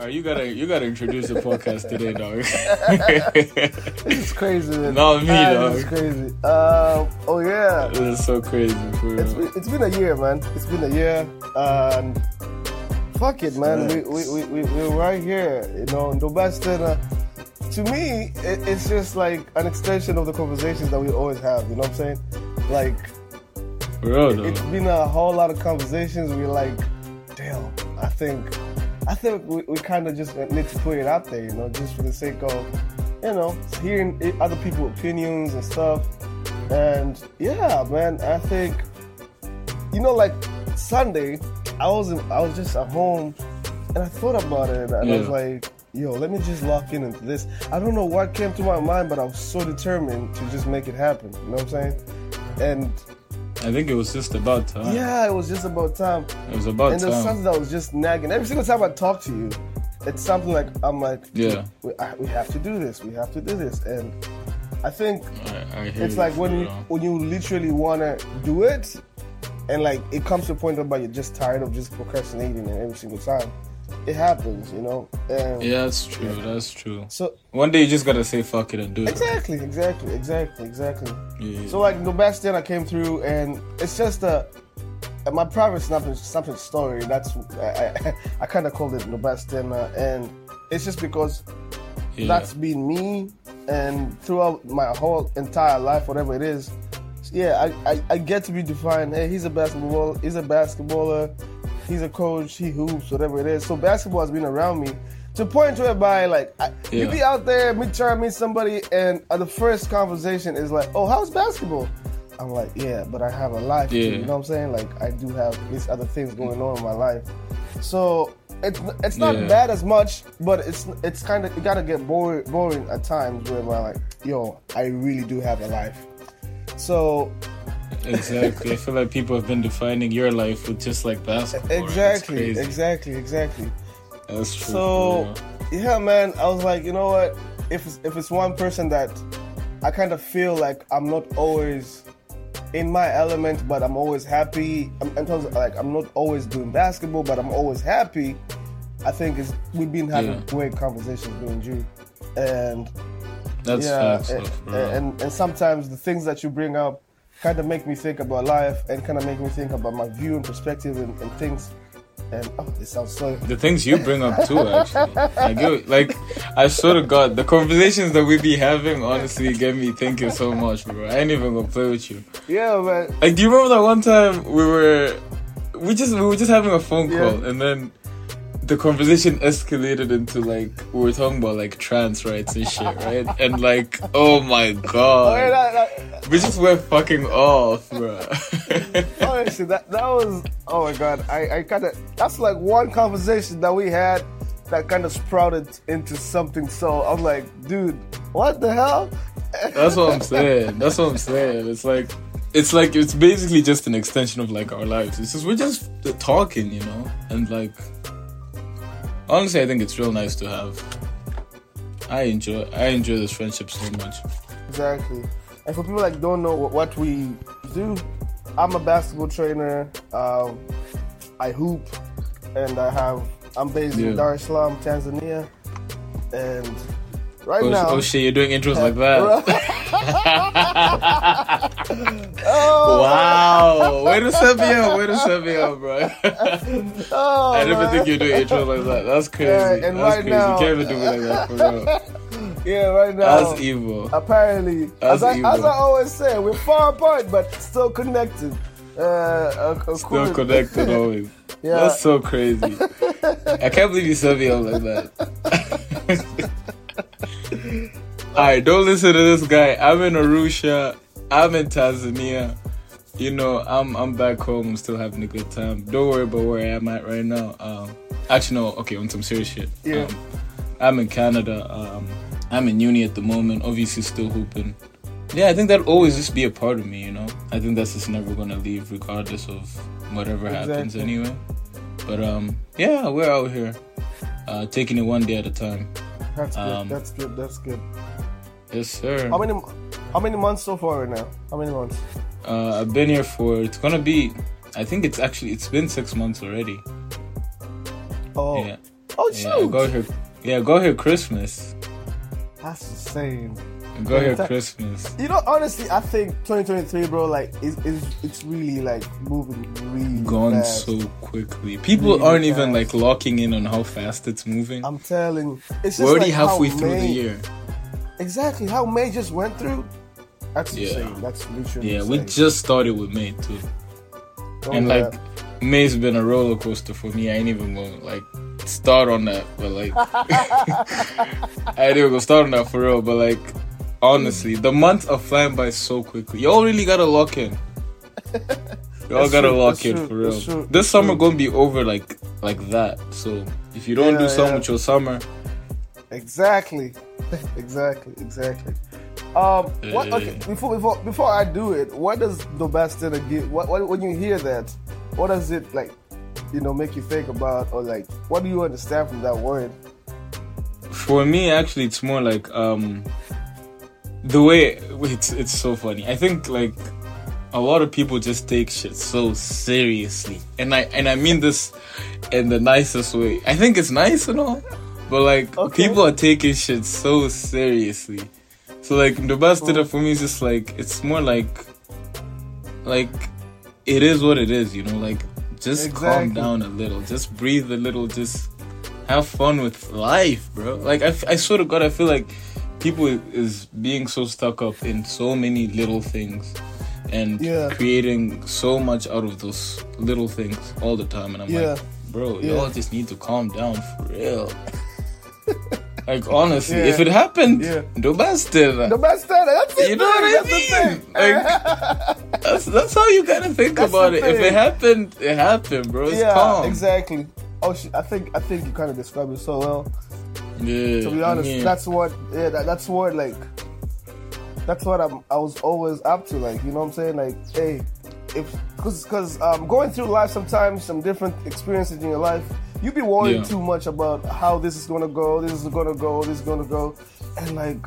All right, you gotta you gotta introduce the podcast today, dog. It's crazy. Man. Not me, dog. It's crazy. Um, oh yeah. this is so crazy for It's real. been, it's been a year, man. It's been a year, and fuck it, man. We, we, we, we, we're right here. You know, The best than, uh, to me, it, it's just like an extension of the conversations that we always have. You know what I'm saying? Like, real though. it's been a whole lot of conversations. We're like, damn, I think, I think we, we kind of just need to put it out there, you know, just for the sake of, you know, hearing other people's opinions and stuff. And yeah, man, I think, you know, like Sunday, I was I was just at home, and I thought about it, and I was like, yo, let me just lock in into this. I don't know what came to my mind, but I was so determined to just make it happen. You know what I'm saying? And I think it was just about time. yeah, it was just about time. It was about time. And there's something that was just nagging. Every single time I talk to you, it's something like I'm like, Yeah. we, I, we have to do this. We have to do this. And I think I, I it's like when you when you literally wanna do it, and like it comes to a point where you're just tired of just procrastinating and every single time. It happens, you know. And Yeah, that's true. That's true. So One day you just gotta say fuck it and do it. exactly, exactly, exactly, exactly. Yeah. So like the best thing I came through, and it's just a uh, my private something something story. That's I I, I kind of called it the best dinner, and it's just because yeah. that's been me, and throughout my whole entire life, whatever it is, yeah, I, I, I get to be defined. Hey, he's a basketball, he's a basketballer, he's a coach, he hoops, whatever it is. So basketball has been around me to point to it by like I, you be out there, me trying to meet somebody, and uh, the first conversation is like, oh, how's basketball? I'm like, yeah, but I have a life. too, Yeah. you know what I'm saying? Like I do have these other things going on in my life. So it's it's not Yeah. bad as much, but it's it's kind of it gotta get boring boring at times where I'm like, yo, I really do have a life. So exactly. I feel like people have been defining your life with just like basketball. It's exactly, exactly, exactly. That's true. So real. yeah, man, I was like, you know what? If it's, if it's one person that I kind of feel like I'm not always in my element, but I'm always happy. I'm, in terms of, like I'm not always doing basketball, but I'm always happy. I think is we've been having Yeah. great conversations doing you, and that's yeah, and, and and sometimes the things that you bring up kind of make me think about life and kind of make me think about my view and perspective and, and things. And oh, this sounds so. the things you bring up too, actually. I get like, I swear to God, the conversations that we be having honestly get me thinking so much, bro. I ain't even gonna play with you. Yeah, man. Like, do you remember that one time we were, we just we were just having a phone Yeah. call, and then the conversation escalated into like we were talking about like trans rights and shit, right? And like, oh my god, we just went fucking off, bro. honestly, that that was. Oh my god, I I kind of. That's like one conversation that we had that kind of sprouted into something. So I'm like, dude, what the hell? That's what I'm saying. That's what I'm saying. It's like it's like it's basically just an extension of like our lives. It's just we're just talking, you know, and like honestly, I think it's real nice to have. I enjoy I enjoy this friendship so much. Exactly. And for people that don't know what, what we do, I'm a basketball trainer. Um, I hoop, and I have. I'm based Yeah. in Dar es Salaam, Tanzania, and right Oh, now. oh shit, you're doing intros like that. oh, Wow, way to set me up, way to set me up, bro. oh, I never man. think you're doing intros like that. That's crazy. Yeah, and That's right crazy. now- you can't even do me like that for real. Yeah, right now. That's evil. apparently, That's as I, evil. as I always say, we're far apart but still connected. Uh, uh, uh, Still cool. connected always. Yeah. That's so crazy. I can't believe you set me up like that. Alright, don't listen to this guy. I'm in Arusha. I'm in Tanzania. You know, I'm I'm back home. I'm still having a good time. Don't worry about where I am at right now. Um, actually, no. Okay, on some serious shit. Yeah. Um, I'm in Canada. Um, I'm in uni at the moment. Obviously, still hooping. Yeah, I think that'll always just be a part of me. You know, I think that's just never gonna leave, regardless of whatever happens. Anyway. But um, yeah, we're out here, uh, taking it one day at a time. That's good. Um, that's good. That's good. Yes, sir. How many how many months so far right now? How many months? Uh, I've been here for it's gonna be. I think it's actually it's been six months already. Oh, Yeah. Oh Yeah, shoot! go here. Yeah, go here Christmas. That's insane. Go here Yeah. Christmas. You know, honestly, I think 2023, bro, like, is is it's really like moving really Gone fast. so quickly. People Really aren't even like locking in on how fast it's moving. I'm telling you, it's just We're already like halfway through May, the year. Exactly how May just went through. That's Yeah. insane. That's literally Yeah, we just started with May too. Don't and do like. May's been a roller coaster for me. I ain't even gonna like start on that, but like I ain't even gonna start on that for real. But like honestly, the months are flying by so quickly. Y'all really gotta lock in. Y'all gotta true, lock in true, for real. true, This summer gonna be over like like that. So if you don't Yeah, do something yeah. with your summer, Exactly, exactly, exactly. Um, what? Okay, before before before I do it, what does the best dinner give? What, what when you hear that, what does it like? You know, make you think about, or like, what do you understand from that word? For me, actually, it's more like um, the way it's it's so funny. I think like a lot of people just take shit so seriously, and I and I mean this in the nicest way. I think it's nice and all, but like Okay. people are taking shit so seriously. So like the best dinner for me is just like it's more like like it is what it is, you know. Like just calm down a little, just breathe a little, just have fun with life, bro. Like I, I swear to God, I feel like people is being so stuck up in so many little things and Yeah. creating so much out of those little things all the time, and I'm Yeah. like, bro, Yeah. y'all just need to calm down for real. like honestly, Yeah. if it happened, Yeah. the best dinner. Uh, the best dinner. That's it. You know what I mean? thing. Like, that's that's how you gotta think That's about it. If it happened, it happened, bro. It's yeah, calm. exactly. Oh, I think I think you kind of described it so well. Yeah. to be honest yeah. that's what yeah that, that's what like that's what I'm, i was always up to like you know what i'm saying like hey if because because um, going through life sometimes some different experiences in your life you be worried Yeah. too much about how this is gonna go this is gonna go this is gonna go and like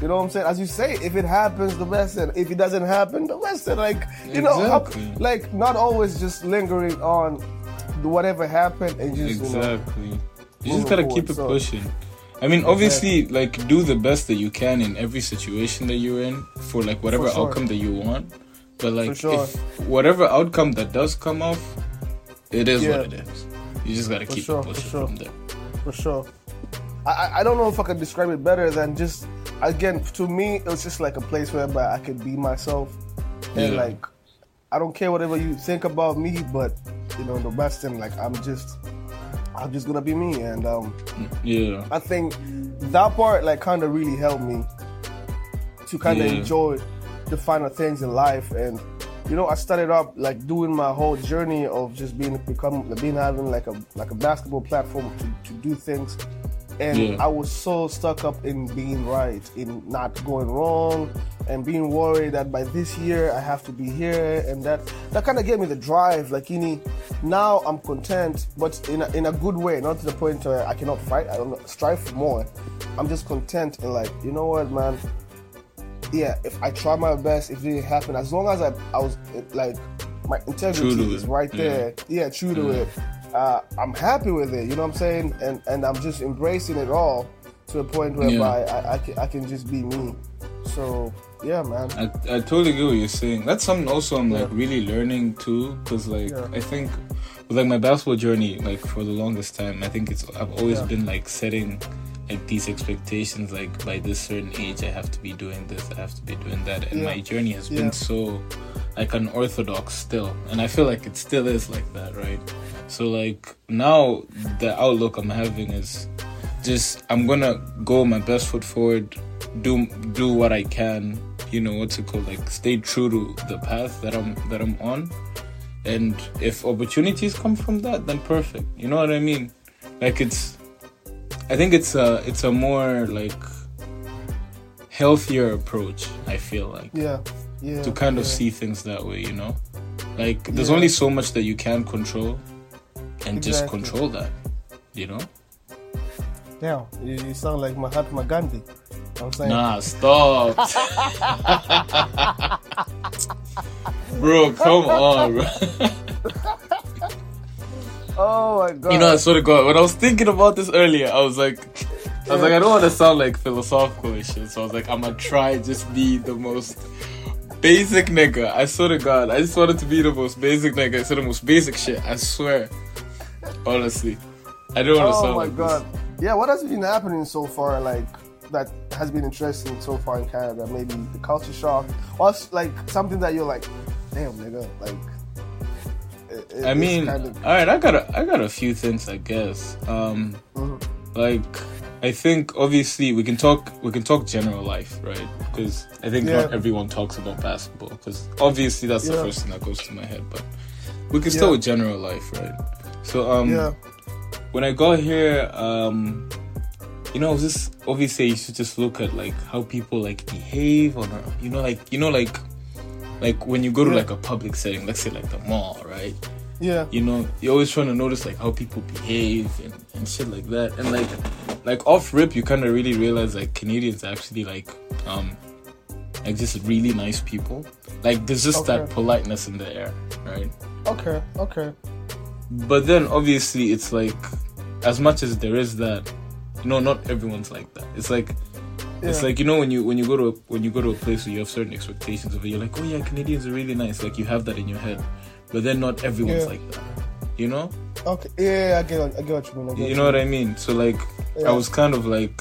you know what I'm saying? As you say, if it happens, the best. And if it doesn't happen, the best. And like you know, like not always just lingering on whatever happened and just you know, Exactly. You just gotta forward, keep it so- pushing. I mean, obviously, like do the best that you can in every situation that you're in for like whatever For sure. outcome that you want. But like, sure. if whatever outcome that does come off, it is Yeah. what it is. You just gotta For keep sure, pushing sure. from there. for sure. I, I- don't know if I can describe it better than just again to me it was just like a place whereby I could be myself and Yeah. like I don't care whatever you think about me, but you know the best thing like I'm just I'm just gonna be me and um Yeah. I think that part like kind of really helped me to kind of Yeah. enjoy the finer things in life and you know I started up like doing my whole journey of just being become being having like a like a basketball platform to, to do things and Yeah. I was so stuck up in being right in not going wrong and being worried that by this year I have to be here and that that kind of gave me the drive like you know now I'm content but in a, in a good way not to the point where I cannot fight I don't strive for more I'm just content and like you know what man yeah, if I try my best, if it didn't happen, as long as I, I was like, my integrity is right there. Yeah, true to it. Uh, I'm happy with it. You know what I'm saying? And and I'm just embracing it all to a point whereby I, I can I can just be me. So yeah, man. I, I totally get what you're saying. That's something also I'm like really learning too, because like Yeah. I think with like my basketball journey, like for the longest time, I think it's I've always Yeah. been like setting like these expectations. Like by this certain age, I have to be doing this, I have to be doing that, and Yeah. my journey has Yeah. been so like unorthodox still, and I feel like it still is like that, right? So like now the outlook I'm having is just I'm gonna go my best foot forward, do do what I can, you know what's it called, like stay true to the path that I'm that I'm on, and if opportunities come from that, then perfect. You know what I mean? Like it's, I think it's a it's a more like healthier approach. I feel like Yeah, yeah. to kind of see things that way, you know? Like there's Yeah. only so much that you can control and just control that, you know? Damn, you, sound like Mahatma Gandhi. You know what I'm saying. Nah, stop. bro, come on, bro. Oh my god. You know, I swear to God, when I was thinking about this earlier, I was like, I was like, I don't want to sound like philosophical and shit. So I was like, I'm gonna try just be the most basic nigga. I swear to God, I just wanted to be the most basic nigga. I said the most basic shit. I swear, honestly, I don't want to Oh my like god. Yeah, what has been happening so far? Like that has been interesting so far in Canada. Maybe the culture shock, or like something that you're like, damn, nigga. Like, it- it- I mean, kind of, all right, I got a, I got a few things, I guess. Um, Mhm. like. I think obviously we can talk we can talk general life, right? Because I think not everyone talks about basketball. Because obviously that's the first thing that goes to my head. But we can Yeah. start with general life, right? So um, yeah, when I got here, um, you know, just obviously you should just look at like how people like behave on, a, you know, like you know, like like when you go to Yeah. like a public setting, let's say like the mall, right? yeah, you know you're always trying to notice like how people behave and, and shit like that. And like like off rip you kind of really realize like canadians are actually like um like just really nice people. Like there's just that politeness in the air right? Okay, okay, but then obviously it's like as much as there is that you know not everyone's like that it's like it's like you know when you when you go to a, when you go to a place where you have certain expectations of it you're like oh yeah canadians are really nice like you have that in your head but then not everyone's Yeah. like that you know okay. Yeah, I get, what- I get what you mean. You know what I mean? So like, Yeah. I was kind of like,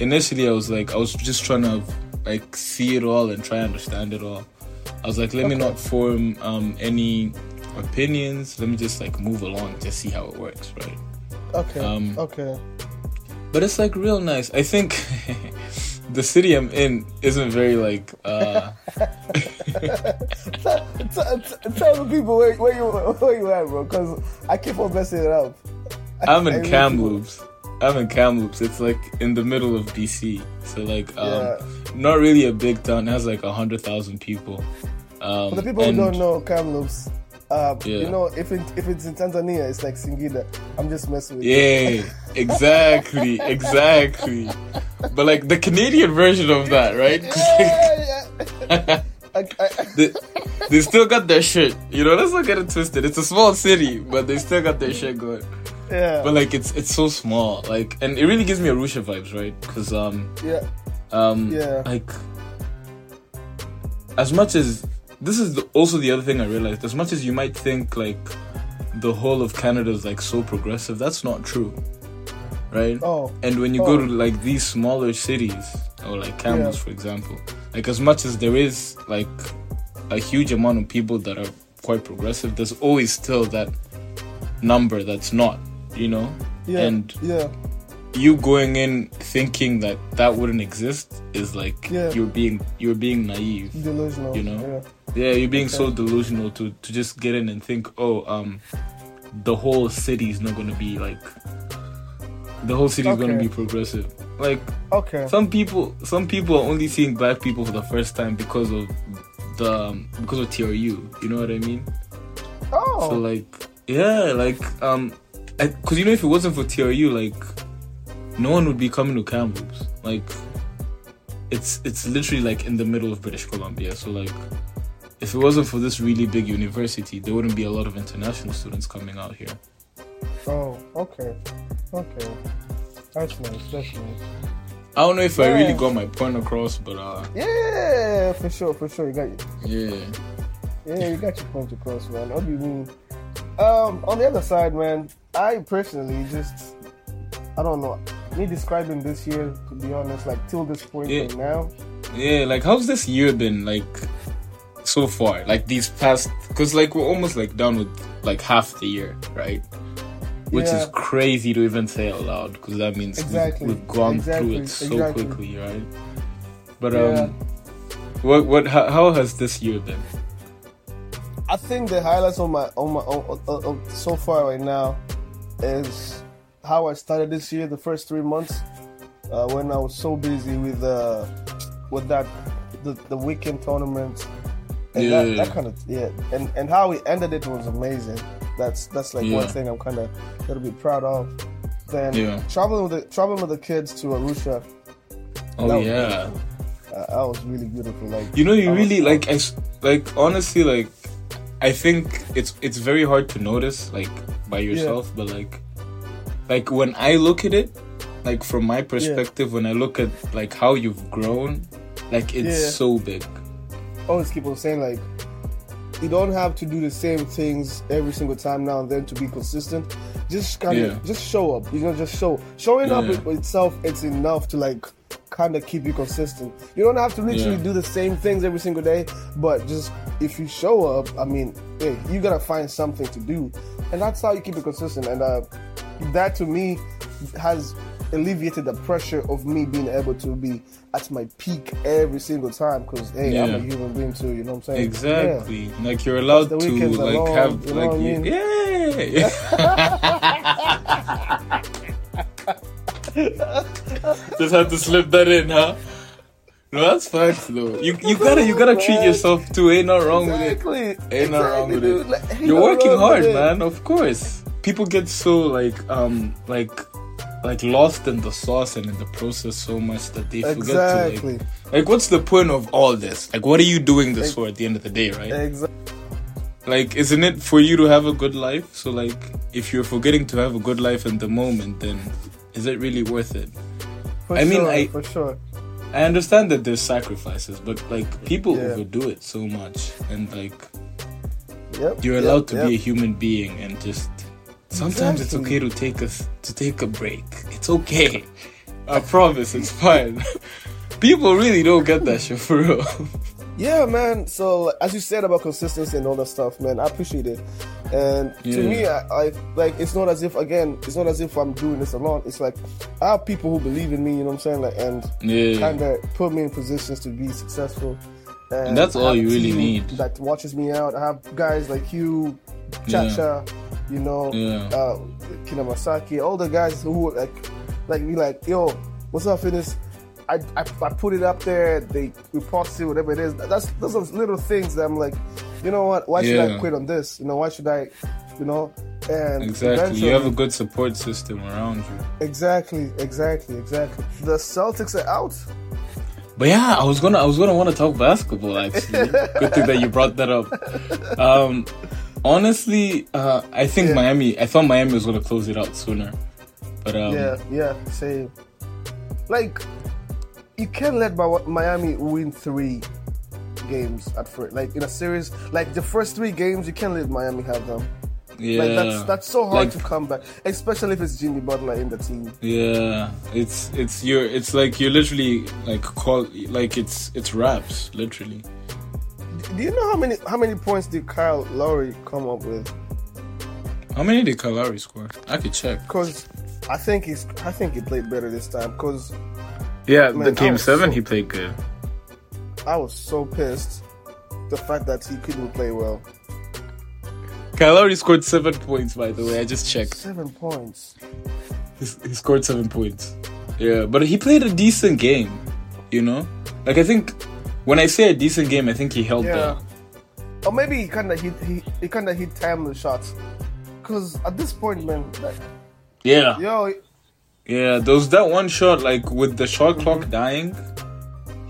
initially I was like, I was just trying to like see it all and try and understand it all. I was like, let me not form um, any opinions. Let me just like move along, just see how it works, right? Okay, um, okay. But it's like real nice. I think the city I'm in isn't very like. uh Tell, tell, tell the people where, where you where you at, bro, because I keep on messing it up. I'm in Kamloops. I'm in Kamloops. It's like in the middle of BC. So like, um, Yeah. not really a big town. It has like a hundred thousand people. Um, For the people and- who don't know Kamloops, uh, Yeah. you know, if it, if it's in Tanzania, it's like Singida. I'm just messing with you. Yeah, exactly, exactly. But like the Canadian version of that, right? Yeah, yeah. I, I, they, they still got their shit. You know, let's not get it twisted. It's a small city, but they still got their shit going. yeah, But like, it's it's so small. Like, and it really gives me Arusha vibes, right? Because um yeah, um Yeah. like as much as this is the, also the other thing I realized. As much as you might think like the whole of Canada is like so progressive, that's not true, right? Oh, And when you Oh. go to like these smaller cities, or like Kamloops, Yeah. for example, like as much as there is like a huge amount of people that are quite progressive, there's always still that number that's not, you know? yeah, And yeah, you going in thinking that that wouldn't exist is like Yeah. you're being you're being naive. delusional. You know? yeah. Yeah, you're being so delusional to to just get in and think, oh, um, the whole city is not gonna be like the whole city's gonna be progressive. Like Okay, some people, some people are only seeing black people for the first time because of the um, because of TRU. You know what I mean? oh, So like, yeah, like um, because you know if it wasn't for TRU, like no one would be coming to Kamloops. Like it's it's literally like in the middle of British Columbia. So like if it wasn't for this really big university, there wouldn't be a lot of international students coming out here. oh, okay, okay. That's nice. That's nice. I don't know if I really got my point across, but uh, Yeah, for sure, for sure. You got yeah, Yeah, you got your point across, man. What do you mean? Um, on the other side, man, I personally just, I don't know. Me describing this year, to be honest, like till this point Yeah. right now, yeah. Like how's this year been like so far? Like these past, because like we're almost like done with like half the year, right? Which Yeah. is crazy to even say out loud because that means we've- we've, gone Exactly. through it so Exactly. quickly, right? But Yeah. um, what what how, how has this year been? I think the highlights on my on my on, on, on, so far right now is how I started this year. The first three months, uh, when I was so busy with uh, with that the, the weekend tournament, and that, Yeah. that kind of yeah, and and how we ended it was amazing. That's that's like Yeah. one thing I'm kind of gonna be proud of. Then Yeah. traveling with the traveling with the kids to Arusha, Oh That was yeah. uh, that was really beautiful. Like You know, you I was- really like I like honestly like I think it's it's very hard to notice like by yourself, but like, like when I look at it, like from my perspective, when I look at like how you've grown, like it's so big. Always keep on saying like you don't have to do the same things every single time now and then to be consistent. Just kind of Yeah. just show up. You know, just show. Showing up Yeah. it- itself, it's enough to like kind of keep you consistent. You don't have to literally Yeah. do the same things every single day, but just if you show up, I mean, hey, you gotta find something to do, and that's how you keep it consistent. And uh, that to me has alleviated the pressure of me being able to be at my peak every single time because hey i'm a human being too you know what i'm saying Exactly. Like you're allowed to like alone, have you know like I mean? yeah. Just had to slip that in, huh? No, that's facts though. You you gotta you gotta treat yourself too. Ain't nothing wrong with it. exactly Ain't nothing wrong Exactly, with dude. it. Like, You're working hard, man. Of course. People get so like um like like lost in the sauce and in the process so much that they forget to like like what's the point of all this? Like what are you doing this for at the end of the day, right? exactly Like isn't it for you to have a good life? So like if you're forgetting to have a good life in the moment, then is it really worth it? for I mean, I- for sure I understand that there's sacrifices, but like people Yeah. overdo it so much and like yep you're yep, allowed to yep. be a human being and just sometimes it's okay to take us to take a break it's okay i promise it's fine people really don't get that shit for real Yeah, man. So as you said about consistency and all that stuff, man, I appreciate it. And to me, I, I like it's not as if again, it's not as if I'm doing this alone. It's like I have people who believe in me. You know what I'm saying? Like and yeah kind of put me in positions to be successful. And that's all you really need. That watches me out. I have guys like you, Chacha, you know, Yeah. uh, Kinamasaki, all the guys who like, like be like, yo, what's up, fitness? I, I, I put it up there. They repost it, whatever it is. That's those are little things that I'm like, you know what? Why should I quit on this? You know, why should I, you know? And exactly you have a good support system around you exactly, exactly, exactly. The Celtics are out. but yeah i was gonna i was gonna want to talk basketball actually good thing that you brought that up um honestly uh i think Yeah. miami i thought miami was gonna close it out sooner but um Yeah, yeah, same. Like, you can't let Miami win three games at first. Like in a series, like the first three games, you can't let Miami have them. yeah Like that's that's so hard Like- to come back, especially if it's Jimmy Butler in the team. Yeah, it's it's your it's like you're literally like call like it's it's raps literally. Do you know how many how many points did Kyle Lowry come up with? How many did Kyle Lowry score? I could check. Because I think he's I think he played better this time. Because Yeah, Man, the game seven so- he played good. I was so pissed the fact that he couldn't play well. Kyle Lowry scored seven points by the way. I just checked. Seven points. He, he scored seven points. Yeah, but he played a decent game. You know, like I think when I say a decent game, I think he held Yeah. down. Or maybe he kind of hit he, he kind of hit timely shots. Cause at this point, man, like, Yeah, yo, yeah. There was that one shot like with the shot Mm-hmm. clock dying.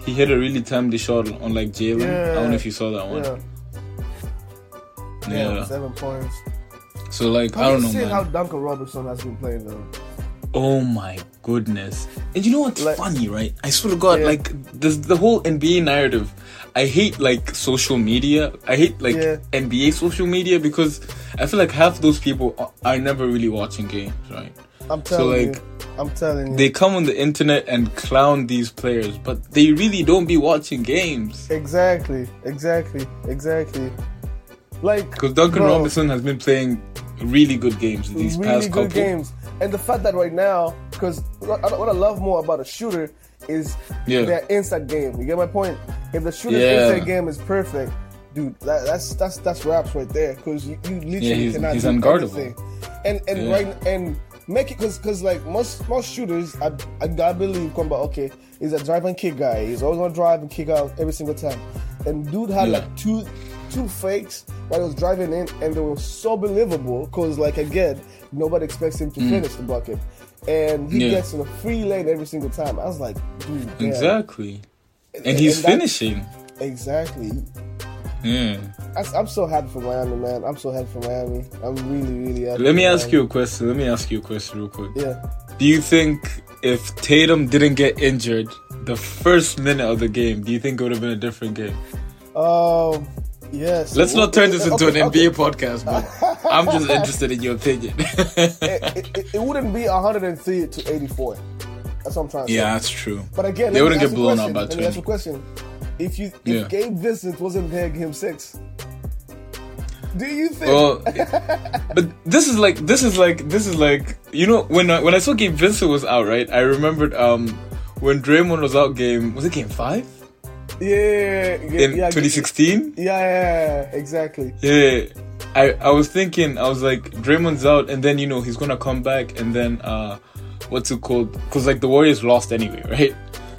He hit a really timely shot on like Jaylen. Yeah. I don't know if you saw that one. yeah, Yeah. yeah, seven points. So like I don't know, man. how Duncan Robinson has been playing though? Oh my goodness! And you know what's Like- funny, right? I swear to God, Yeah. like the the whole NBA narrative. I hate like social media. I hate like Yeah. NBA social media because I feel like half those people are, are never really watching games, right? I'm So, telling like, you, I'm telling you. They come on the internet and clown these players, but they really don't be watching games. exactly, exactly, exactly. Like Because Duncan bro, Robinson has been playing really good games these really past couple. games, and the fact that right now, because what I love more about a shooter is Yeah. their inside game. You get my point? If the shooter's Yeah. inside game is perfect, dude, that, that's that's that's raps right there. Because you, you literally Yeah, he's- cannot he's do unguardable. anything. And and Yeah. right and make it because because like most most shooters, I, I gotta believe come back okay, he's a drive and kick guy. He's always gonna drive and kick out every single time. And dude had like two two fakes while he was driving in, and they were so believable because like again, nobody expects him to finish the bucket. And he Mm. Yeah. gets in a free lane every single time. I was like, dude. Exactly. And And he's that's- finishing. Exactly. Yeah. I, am so happy for Miami, man. I'm so happy for Miami. I'm really, really happy. Let me for ask you a question. Let me ask you a question real quick. Yeah. Do you think if Tatum didn't get injured the first minute of the game, do you think it would have been a different game? Um. Yes. Let's not turn this into Okay, an okay. NBA podcast, but I'm just interested in your opinion. It, it, it wouldn't be 103 to 84. That's what I'm trying to say. yeah, that's true. But again, They wouldn't get blown question. out by Let me ask you 20. a question. If you if Yeah. Gabe Vincent wasn't there game six, do you think? Well, but this is like this is like this is like you know when I, when I saw Gabe Vincent was out, right? I remembered um when Draymond was out. Game was it game five yeah, yeah, in yeah, 2016? Yeah, yeah, exactly. Yeah, I I was thinking I was like Draymond's out, and then you know he's gonna come back, and then uh, what's it called? Because like the Warriors lost anyway, right?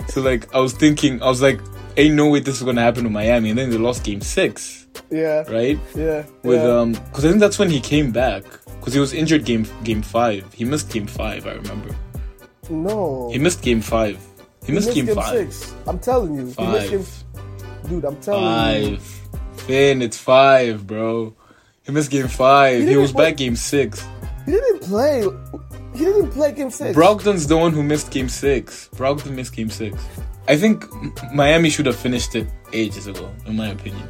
So like I was thinking, I was like, ain't no way this is gonna happen to Miami, and then they lost Game Six, Yeah, right? yeah. With yeah. um, because I think that's when he came back, because he was injured game Game Five. He missed Game Five, I remember. no, He missed Game Five. He missed, Game, Five. six. I'm telling you, he missed game. Dude, I'm telling you. Five. Finn, it's five, bro. He missed Game Five. He, didn't was play- back Game Six. He didn't play. He didn't play game six. Brogdon's the one who missed game six. Brogdon missed game six. I think Miami should have finished it ages ago, in my opinion.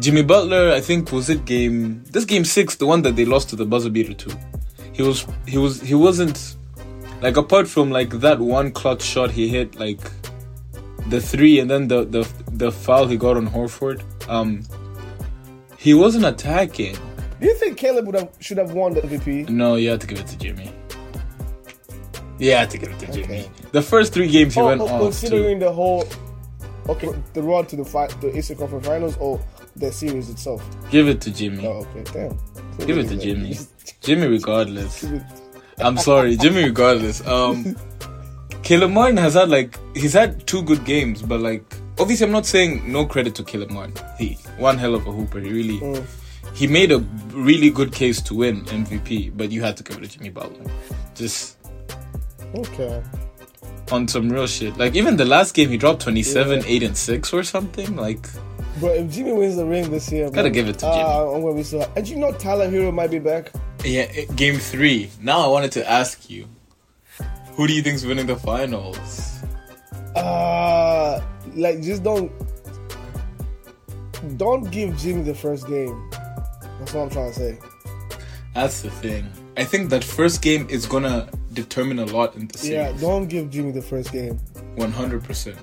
Jimmy Butler, I think, was it game this game six, the one that they lost to the buzzer beater to. He was he was he wasn't like apart from like that one clutch shot he hit, like the three and then the the the foul he got on Horford. Um he wasn't attacking. Do you think Caleb would have should have won the MVP? No, you had to give it to Jimmy. You had to give it to Jimmy. Okay. The first three games he Oh, went oh, off. Too. considering the whole, okay, the run to the fight, the Eastern Conference Finals, or the series itself. Give it to Jimmy. Oh, okay, damn. Give it to Jimmy. Jimmy, regardless. I'm sorry, Jimmy, regardless. Um, Caleb Martin has had like he's had two good games, but like obviously I'm not saying no credit to Caleb Martin. He one hell of a hooper. He really Mm. he made a really good case to win MVP, but you had to give it to Jimmy Butler. Just Okay. on some real shit. Like even the last game, he dropped 27, Yeah. 8, and 6 or something. Like But if Jimmy wins the ring this year, Gotta man, give it to uh, Jimmy. I'm gonna be so. And you know Tyler Herro might be back. Yeah, eh, game three. Now I wanted to ask you, who do you think's winning the finals? Uh like just don't don't give Jimmy the first game. That's what I'm trying to say. That's the thing. I think that first game is gonna determine a lot in the series. Yeah, don't give Jimmy the first game. One hundred percent.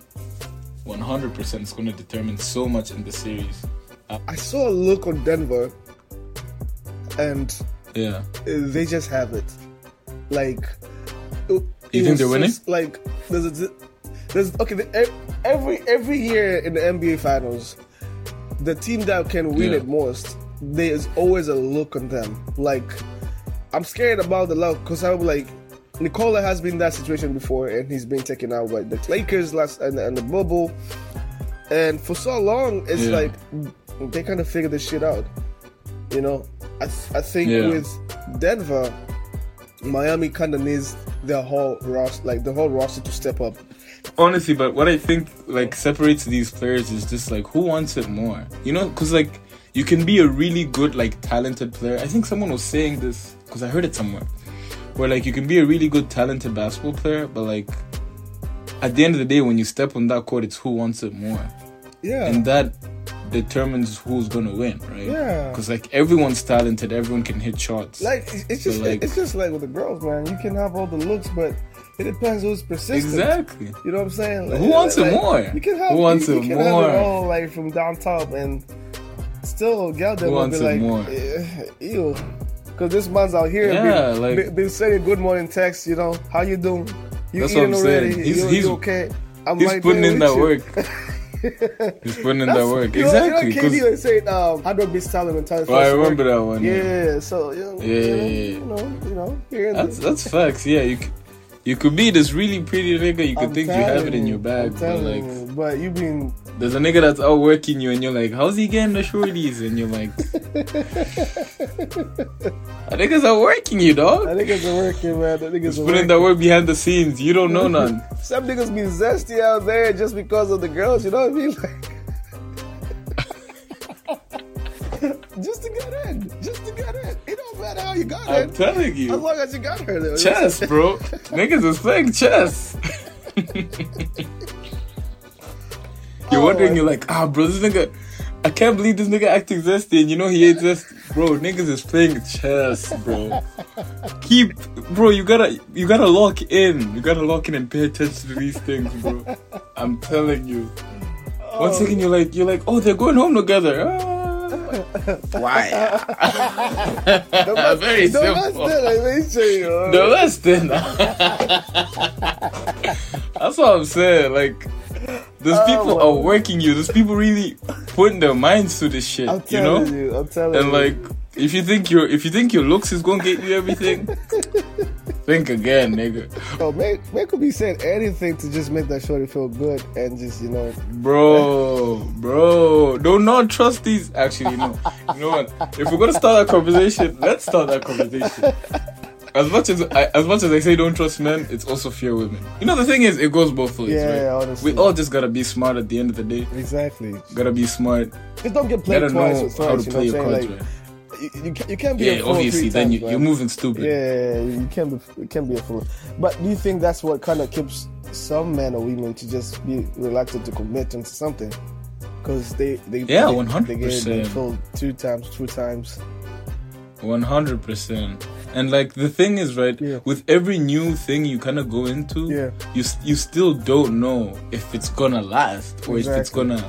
One hundred percent is gonna determine so much in the series. I saw a look on Denver, and Yeah. they just have it. Like, You think they're winning? just Like, there's a, there's okay. the- Every every year in the NBA Finals, the team that can win Yeah. it most, there's always a look on them. Like, I'm scared about the luck because I'm like, Nikola has been in that situation before, and he's been taken out by the Lakers last and, and the bubble, and for so long, it's Yeah. like they kind of figured this shit out. You know, I th- I think Yeah. with Denver, Miami kind of needs their whole roster, like the whole roster, to step up. Honestly, but what I think like separates these players is just like who wants it more. You know, because like you can be a really good like talented player. I think someone was saying this because I heard it somewhere, where like you can be a really good talented basketball player, but like at the end of the day, when you step on that court, it's who wants it more, Yeah, and that determines who's gonna win, right? Yeah. Because like everyone's talented, everyone can hit shots. like it's- just like- it's just like with the girls, man. You can have all the looks, but it depends who's persistent. exactly. You know what I'm saying? Who wants it more? You can have Who wants you, it you can more? Have it all like from down top, and still gal them Who will wants be it like, more? eh, ew. Because this man's out here, Yeah, been, like- been, been sending good morning texts. You know, how you doing? You That's what eating I'm already? He's- you, he's- you okay? I'm He's right putting in that you. work. He's putting in that work. You know, Exactly. You know, KD was saying, um, "How do I be styling and time Oh, I remember that one. Yeah. Yeah, so you know, Yeah, you, know, yeah, yeah. you know, you know, here and That's that's facts. Yeah, you c- you could be this really pretty nigga. You could I'm think you have it in your bag, but like you, but you've been there's a nigga that's outworking you, and you're like, how's he getting the shorties? And you're like, I niggas outworking you, I dog. think it's working, man. I niggas He's putting that work behind the scenes. You don't know none. Some niggas be zesty out there just because of the girls. You know what I mean? Like, just to get in, just to get in. Matter how you got I'm telling you. As long as you got her there. chess, bro. Niggas is playing chess. You're Oh, wondering, you're like, ah, bro, this nigga. I can't believe this nigga acting zesty, and you know he ain't zesty, bro. Niggas is playing chess, bro. Keep, bro. You gotta, you gotta lock in. You gotta lock in and pay attention to these things, bro. I'm telling you. One Oh. second you're like, you're like, oh, they're going home together. Ah. Why? Very the simple. West End, I may yo. The West End. That's what I'm saying. Like, those Oh, people are working you. Those people really putting their minds to this shit. I'm you know. telling you, I'm telling And you. like, if you think your if you think your looks is gonna get you everything, think again, nigga. Yo, man, man could be saying anything to just make that shorty feel good and just, you know, Bro, bro, do not trust these. Actually, no. you know what? If we're gonna start that conversation, let's start that conversation. As much as I, as much as I say don't trust men, it's also fear women. You know, the thing is, it goes both ways, Yeah, right? yeah, honestly. We all just gotta be smart at the end of the day. exactly. Gotta be smart. Just don't get played Gotta twice know or how to you play your cards saying? right. You, you, can't, you can't be Yeah, a fool obviously, then times, you, you're moving stupid. Yeah, you can't be you can't be a fool. But do you think that's what kind of keeps some men or women to just be reluctant to commit into something? Because they they Yeah, they, 100%. they get they fooled two times, two times. One hundred percent. And like the thing is, right? Yeah. With every new thing you kind of go into, Yeah. you you still don't know if it's gonna last or if it's gonna,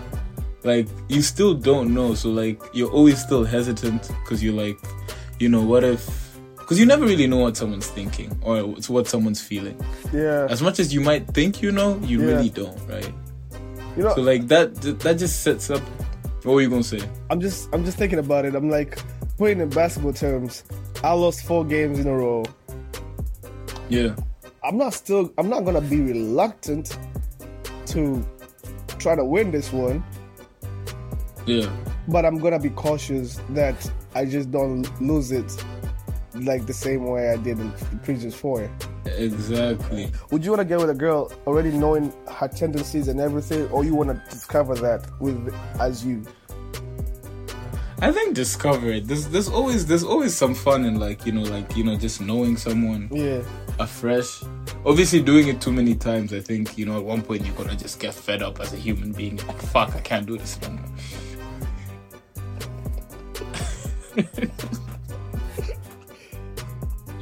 like, you still don't know. So like, you're always still hesitant because you're like, you know, what if? Because you never really know what someone's thinking or it's what someone's feeling. Yeah, As much as you might think you know, you Yeah. really don't, right? you know, So like that that just sets up. What were you gonna say? I'm just I'm just thinking about it. I'm like putting in basketball terms. I lost four games in a row. Yeah. I'm not still I'm not gonna be reluctant to try to win this one, Yeah. but I'm gonna be cautious that I just don't lose it like the same way I did in the previous four. Exactly. Would you want to get with a girl already knowing her tendencies and everything, or you want to discover that with as you? I think discover it. There's there's always there's always some fun in like you know like you know just knowing someone Yeah, afresh. Obviously, doing it too many times, I think you know at one point you're gonna just get fed up as a human being. Like fuck, I can't do this anymore.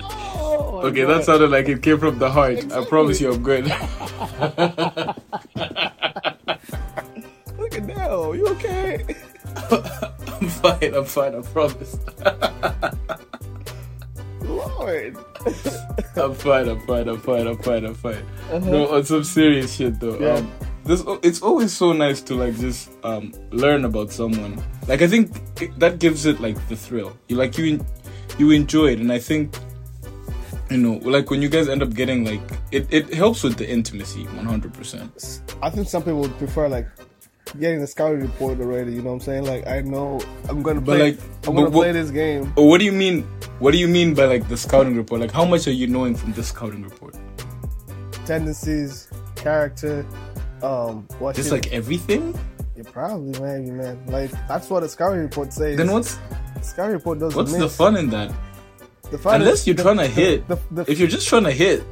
Oh, Okay, that sounded like it came from the heart. I promise you, I'm good. Look at that. You okay? I'm fine. I'm fine. I promise. Lord. I'm fine. I'm fine. I'm fine. I'm fine. I'm fine. No, on some serious shit though. Yeah. Um, this it's always so nice to like just um learn about someone. Like I think it, that gives it like the thrill. You like you you enjoy it, and I think you know like when you guys end up getting like it it helps with the intimacy 100. percent I think some people would prefer like getting the scouting report already. You know what I'm saying? Like I know I'm gonna But, play. like, I'm gonna but what- play this game. But what do you mean? What do you mean by like the scouting report? Like how much are you knowing from the scouting report? Tendencies, character, um, what Just like everything? yeah, probably maybe man. Like that's what the scouting report says. Then what's scouting report doesn't what's the fun in that? The fun Unless you're the- trying to the- hit. the- If you're just trying to hit,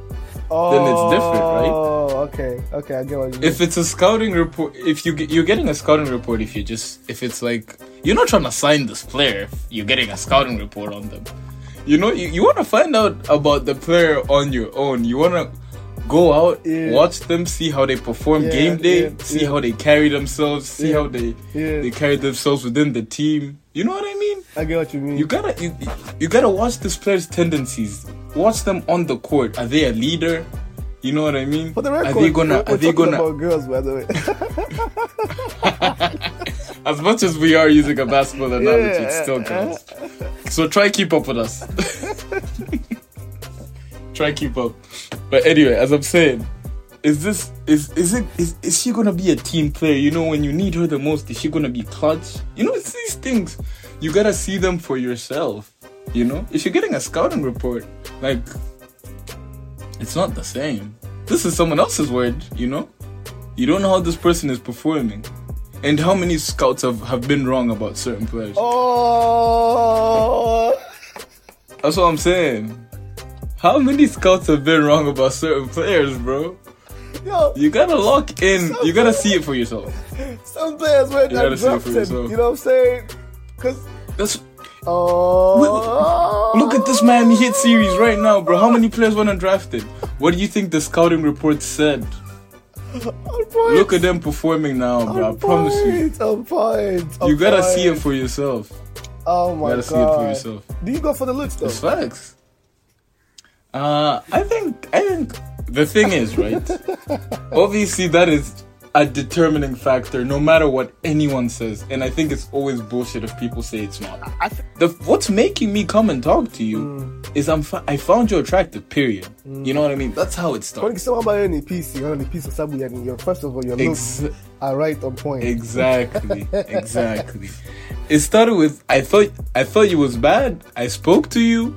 oh, then it's different, right? Oh, okay, okay, I get what you mean. if it's a scouting report, if you get, you're getting a scouting report, if you just if it's like you're not trying to sign this player, if you're getting a scouting report on them. You know, you, you want to find out about the player on your own. You want to go out, Yeah. watch them, see how they perform Yeah, game day, yeah, see how they carry themselves, see how they Yeah. they carry themselves within the team. You know what I mean? I get what you mean. You gotta you, you gotta watch this player's tendencies. Watch them on the court. Are they a leader? You know what I mean? For the record, are they gonna? Are they gonna? about girls, by the way. As much as we are using a basketball analogy, Yeah, it's still girls. So try keep up with us. try keep up. But anyway, as I'm saying, is this is is it is is she gonna be a team player? You know, when you need her the most, is she gonna be clutch? You know, it's these things. You gotta see them for yourself. You know, if you're getting a scouting report, like it's not the same. This is someone else's word. You know, you don't know how this person is performing. And how many scouts have, have been wrong about certain players? Oh, That's what I'm saying. How many scouts have been wrong about certain players, bro? yo, You gotta lock in. You gotta see it for yourself. some players were gotta not see it for drafted. yourself. You know what I'm saying? Cause That's oh, look at this Miami Heat series right now, bro. How many players went undrafted? What do you think the scouting report said? Point. Look at them performing now, bro. I promise you. point, On point. on You gotta see it for yourself. Oh my god. You gotta see it for yourself. Do you go for the looks though? It's facts. Uh, I think I think the thing is right. obviously, that is a determining factor, no matter what anyone says, and I think it's always bullshit if people say it's not. I th- The what's making me come and talk to you Mm. is I'm I found you attractive. Period. You know what I mean? That's how it starts. kisema ambayo ni PC, unaona ni PC sababu yani your first of all your looks Ex- are right on point. exactly, exactly. It started with I thought I thought you was bad. I spoke to you,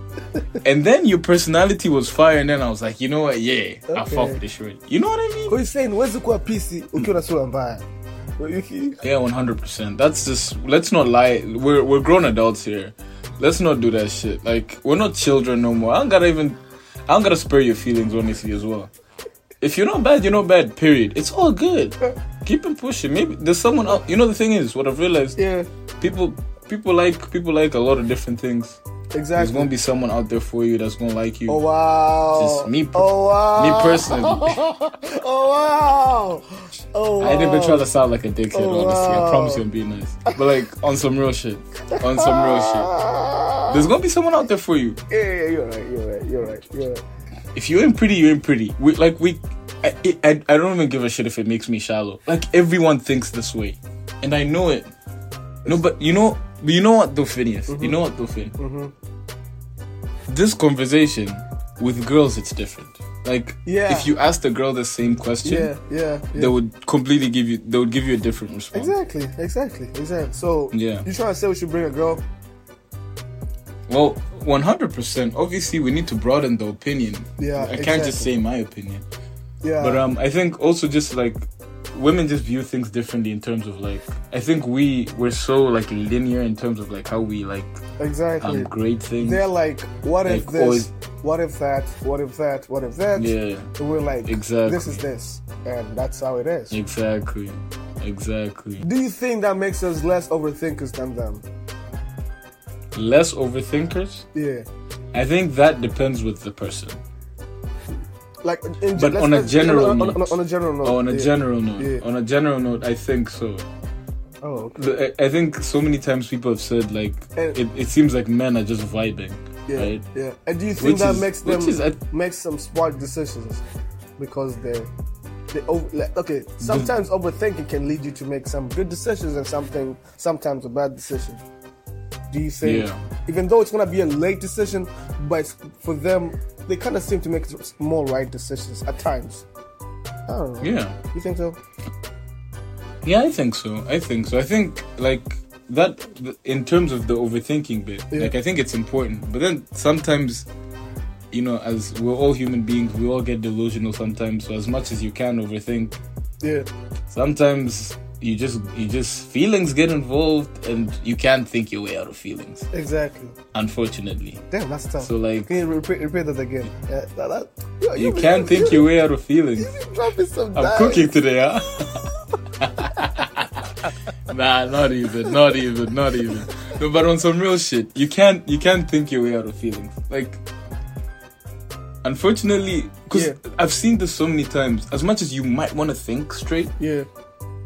and then your personality was fire, and then I was like, you know what? Yeah, I Okay. fuck with this shit. You know what I mean? Kwa hiyo saying huwezi kuwa PC ukiwa na sura mbaya. Yeah, one hundred percent. That's just let's not lie. We're we're grown adults here. Let's not do that shit. Like we're not children no more. I don't gotta even. I don't gotta spare your feelings honestly as well. If you're not bad, you're not bad. Period. It's all good. Keep it pushing. Maybe there's someone out. You know the thing is, what I've realized, Yeah, people people like people like a lot of different things. Exactly. There's gonna be someone out there for you that's gonna like you. Oh wow. Just me per- oh wow. Me personally, Oh wow. Oh wow. I didn't even try to sound like a dickhead. Oh, honestly, I promise you, I'm being nice. But like on some real shit, on some real shit. There's gonna be someone out there for you. Yeah, yeah, you're right. You're right. You're right. You're right. If you ain't pretty, you ain't pretty. We like we. I, I, I don't even give a shit if it makes me shallow. Like everyone thinks this way, and I know it. No, but you know, you know what, though, Phineas. You mm-hmm. know what, though, Finn. Mm-hmm. This conversation with girls, it's different. Like, Yeah. if you ask the girl the same question, Yeah, yeah. yeah. they would completely give you. They would give you a different response. Exactly, exactly, exactly. So Yeah. you trying to say we should bring a girl? Well, one hundred percent. Obviously, we need to broaden the opinion. Yeah, I can't just say my opinion. Yeah. But um, I think also just like women just view things differently in terms of like I think we we're so like linear in terms of like how we like exactly. um grade things. They're like, what if this? always- What if that? What if that? What if that? Yeah, And we're like, Exactly. this is this, and that's how it is. exactly, exactly. Do you think that makes us less overthinkers than them? Less overthinkers. Yeah. I think that depends with the person. Like, in, But on a general on, on, note. on a general note. Oh, on a yeah. general note. Yeah. On a general note, I think so. Oh, okay. I I think so many times people have said like And- it, it seems like men are just vibing, Yeah, right? yeah. And do you think Which that is- makes them is a- makes some smart decisions because they're they over, like, okay. Sometimes overthinking can lead you to make some good decisions and something sometimes a bad decision. You Yeah. even though it's gonna be a late decision, but for them they kind of seem to make more right decisions at times? I don't know. Yeah. You think so? Yeah, I think so. I think so. I think like that in terms of the overthinking bit. Yeah. Like I think it's important, but then sometimes, you know, as we're all human beings, we all get delusional sometimes. So as much as you can overthink, Yeah. sometimes you just you just feelings get involved, and you can't think your way out of feelings. Exactly. Unfortunately, Damn, that's tough. so like Can you repeat, repeat that again? Yeah, that, that, yo, you be- can't think your way out of feelings. You I'm dimes. cooking today, huh? nah, not even, not even, not even. No, but on some real shit, you can't, you can't think your way out of feelings. Like, unfortunately, because Yeah. I've seen this so many times. As much as you might want to think straight Yeah.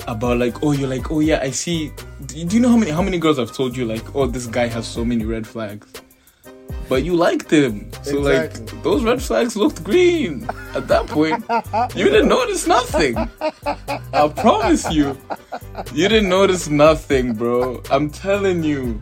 About, like, oh, you're like, oh yeah, I see. Do you know how many, how many girls I've told you, like, oh, this guy has so many red flags. But you liked him, so Exactly. like those red flags looked green. At that point, you didn't notice nothing. I promise you, you didn't notice nothing, bro. I'm telling you.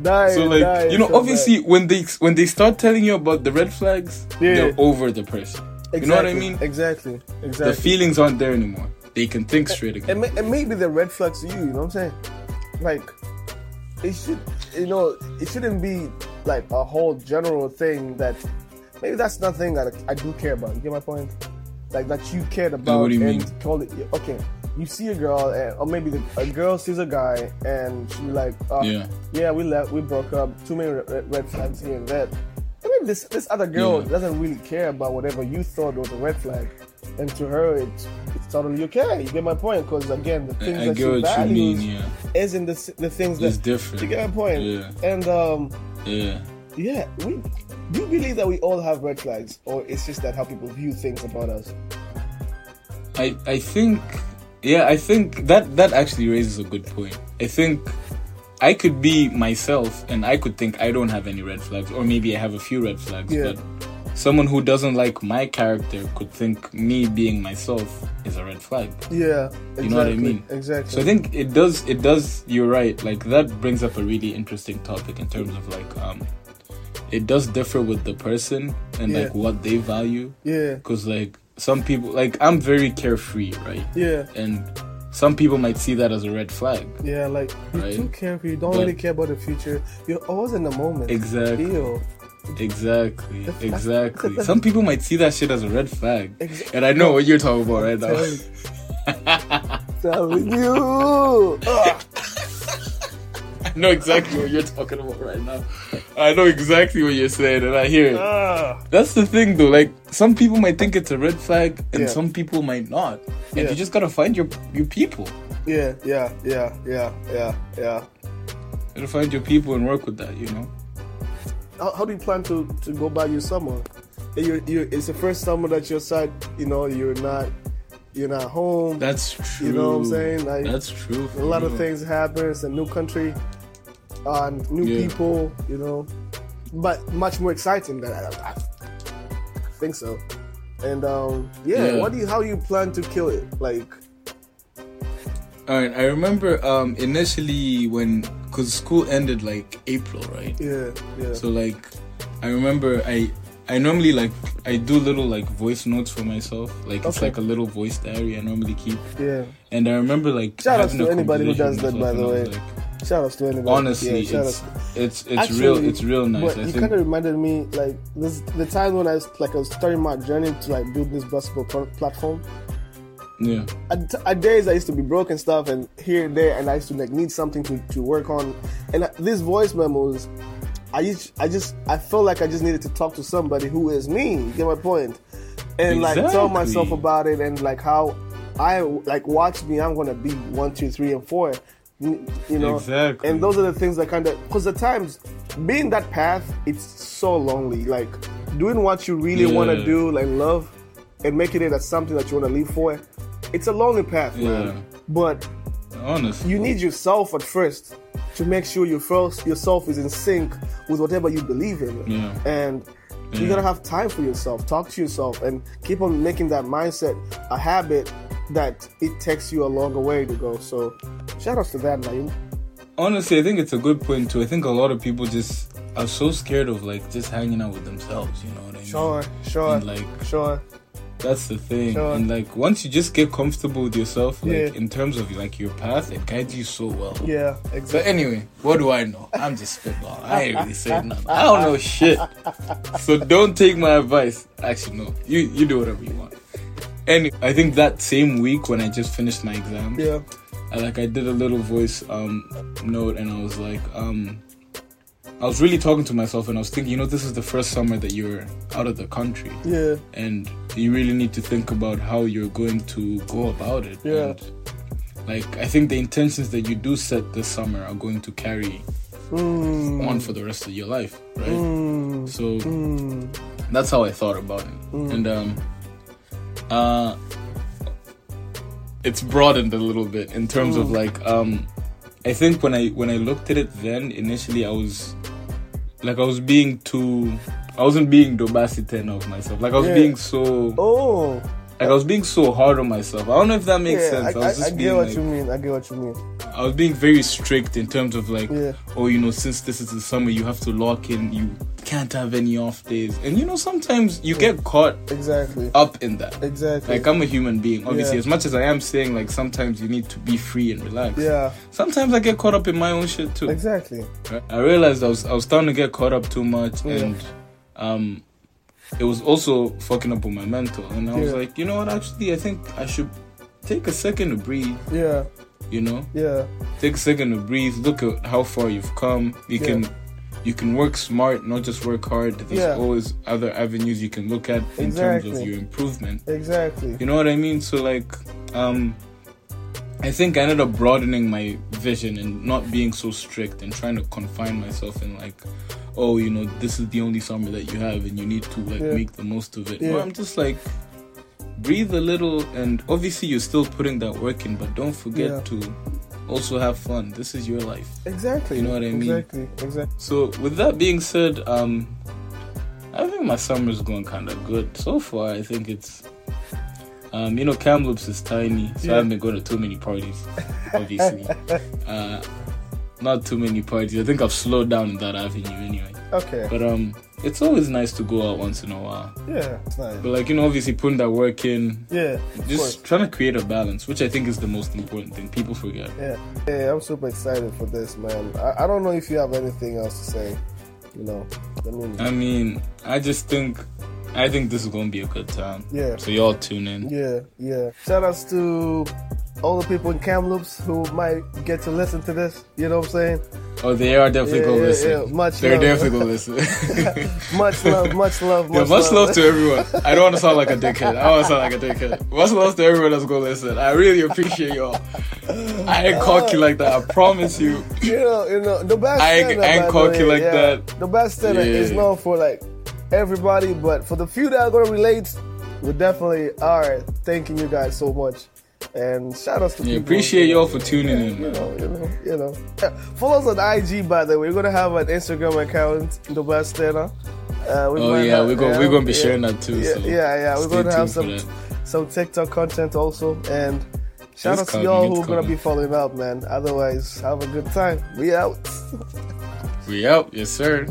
Dying, So like, dying you know, so obviously when they when they start telling you about the red flags, Yeah. they're over the person. bad. You know what I mean? Exactly. Exactly the feelings aren't there anymore. They can think straight again. and, ma- and maybe the red flags to you. You know what I'm saying? Like, it should. You know, it shouldn't be like a whole general thing that. Maybe that's nothing that I do care about. You get my point? Like that you cared about what do you and mean? call it okay. you see a girl, and, or maybe the, a girl sees a guy, and she be like, oh, Yeah. yeah, we left, we broke up. Too many red, red flags here and that. I mean, this this other girl Yeah. doesn't really care about whatever you thought was a red flag, and to her, it's it's totally okay. You get my point? Because again, the things I, I that she you values mean. Yeah, isn't the the things it's that different. you get my point. Yeah, And um, yeah. yeah, we do you believe that we all have red flags, or it's just that how people view things about us? I I think yeah, I think that that actually raises a good point. I think I could be myself and I could think I don't have any red flags or maybe I have a few red flags, Yeah. but someone who doesn't like my character could think me being myself is a red flag. Yeah, exactly, You know what I mean? Exactly. So I think it does it does you're right. Like that brings up a really interesting topic in terms of like um it does differ with the person and Yeah. like what they value yeah, because like some people like I'm very carefree, right? yeah, and some people might see that as a red flag. yeah. Like you're Right. too carefree. You don't But- really care about the future. You're always in the moment. Exactly. Ew. Exactly. Exactly. Some people might see that shit as a red flag. Ex- And I know what you're talking about right now. Telling you. I know exactly what you're talking about right now. I know exactly what you're saying and I hear it. Ugh. That's the thing though, like some people might think it's a red flag and Yeah. some people might not. And Yeah. you just gotta find your your people. Yeah, yeah, yeah, yeah, yeah, yeah. You gotta find your people and work with that, you know? How, how do you plan to, to go by your summer? You're, you're, it's the first summer that you're side, you know, you're not you're not home. That's true. You know what I'm saying? Like, That's true. a lot of things happen. It's a new country, uh, new Yeah. people, you know, but much more exciting than I, I, I think so. And um, yeah, Yeah. what do you how you plan to kill it? Like, All right, I remember um initially when cuz school ended like April, right? yeah, yeah, So like I remember I I normally like I do little like voice notes for myself. Like it's like a little voice diary I normally keep. yeah. And I remember like Shout outs having to anybody who does that, by the way. was Shout outs to anybody. Honestly, yeah, shout it's, it's it's real it's real nice. But you kind of reminded me like this the time when I was like I was starting my journey to like build this basketball pl- platform. Yeah. At, at days I used to be broke and stuff, and here and there, and I used to like need something to, to work on. And uh, these voice memos, I used, I just I felt like I just needed to talk to somebody who is me. You get my point? And like tell myself about it, and like how I like watch me. I'm gonna be one, two, three, and four. You know, Exactly. and those are the things that kind of because at times being that path, it's so lonely. Like doing what you really want to do, like love, and making it as something that you want to live for. It's a lonely path, Yeah. man. But Honestly. you need yourself at first to make sure your first, yourself is in sync with whatever you believe in. Yeah. And you Yeah. gotta have time for yourself, talk to yourself, and keep on making that mindset a habit that it takes you a longer way to go. So, shout outs to that, Naeem. Honestly, I think it's a good point too. I think a lot of people just are so scared of like just hanging out with themselves, you know what I mean? Sure, sure, And like sure. That's the thing. Sure. And like once you just get comfortable with yourself, like Yeah. in terms of like your path, it guides you so well. Yeah, exactly. But anyway, what do I know? I'm just spitballing. I ain't really saying nothing. I don't know shit. So don't take my advice. Actually, no. You you do whatever you want. And I think that same week when I just finished my exam, Yeah, I like I did a little voice um note and I was like um I was really talking to myself and I was thinking, you know, this is the first summer that you're out of the country yeah, and you really need to think about how you're going to go about it. Yeah. And like I think the intentions that you do set this summer are going to carry mm, on for the rest of your life, right? mm, So mm, that's how I thought about it. Mm. And um uh it's broadened a little bit in terms of Mm. like um I think when I when I looked at it then initially I was like I was being too I wasn't being Dobasiten of myself. Like I was Yeah. being so Oh, like I was being so hard on myself. I don't know if that makes yeah, sense. I, I, I get being what like, you mean. I get what you mean. I was being very strict in terms of like, Yeah. oh, you know, since this is the summer, you have to lock in. You can't have any off days, and you know, sometimes you get caught Exactly. up in that. Exactly. Like I'm a human being, obviously. Yeah. As much as I am saying, like sometimes you need to be free and relax. yeah, Sometimes I get caught up in my own shit too. exactly. I realized I was I was starting to get caught up too much, Yeah. and um, it was also fucking up with my mental. And I was like, you know what? Actually, I think I should take a second to breathe. Yeah, You know, yeah, take a second to breathe. Look at how far you've come. You Yeah. can. You can work smart, not just work hard. There's Yeah. always other avenues you can look at in terms of your improvement. exactly. You know what I mean? So like, um, I think I ended up broadening my vision and not being so strict and trying to confine myself in like, oh, you know, this is the only summer that you have and you need to like Yeah. make the most of it. No, Yeah. I'm just like, breathe a little and obviously you're still putting that work in, but don't forget Yeah. to also have fun. This is your life. Exactly. You know what I mean? Exactly. Exactly. So with that being said, um, I think my summer's going kind of good so far. I think it's, um, you know, Kamloops is tiny, so I haven't been going to too many parties. Obviously, uh, not too many parties. I think I've slowed down in that avenue anyway. Okay. But um, it's always nice to go out once in a while. Yeah. It's nice. But like you know, obviously putting that work in, Yeah. Just course. trying to create a balance, which I think is the most important thing. People forget. Yeah. Yeah. I'm super excited for this, man. I, I don't know if you have anything else to say. You know. I mean. I mean, I just think, I think this is gonna be a good time. Yeah. So y'all tune in. Yeah, yeah. Shout outs to all the people in Kamloops who might get to listen to this. You know what I'm saying? Oh, they are definitely Yeah, gonna yeah, listen. yeah. Much They're love. definitely gonna listen. Much love, much love, much, yeah, much, much love to everyone. I don't want to sound like a dickhead. I want to sound like a dickhead. Much love to everyone that's gonna listen. I really appreciate y'all. I ain't cocky like that. I promise you. You know, you know, the best. I ain't- I ain't cocky like that. The best center is known for like everybody, but for the few that are gonna relate, we definitely are thanking you guys so much. And shout outs to Yeah, people. appreciate y'all for tuning in, You man. know, you know, you know. Yeah, Follow us on IG, by the way. We're gonna have an Instagram account, the best center. Uh, we Oh yeah, have- we're gonna yeah, we're gonna be yeah. sharing that too. Yeah, so yeah, yeah. We're gonna have some some TikTok content also, and shout It's out to y'all who are gonna be following up, man. Otherwise, have a good time. We out. We out, yes sir.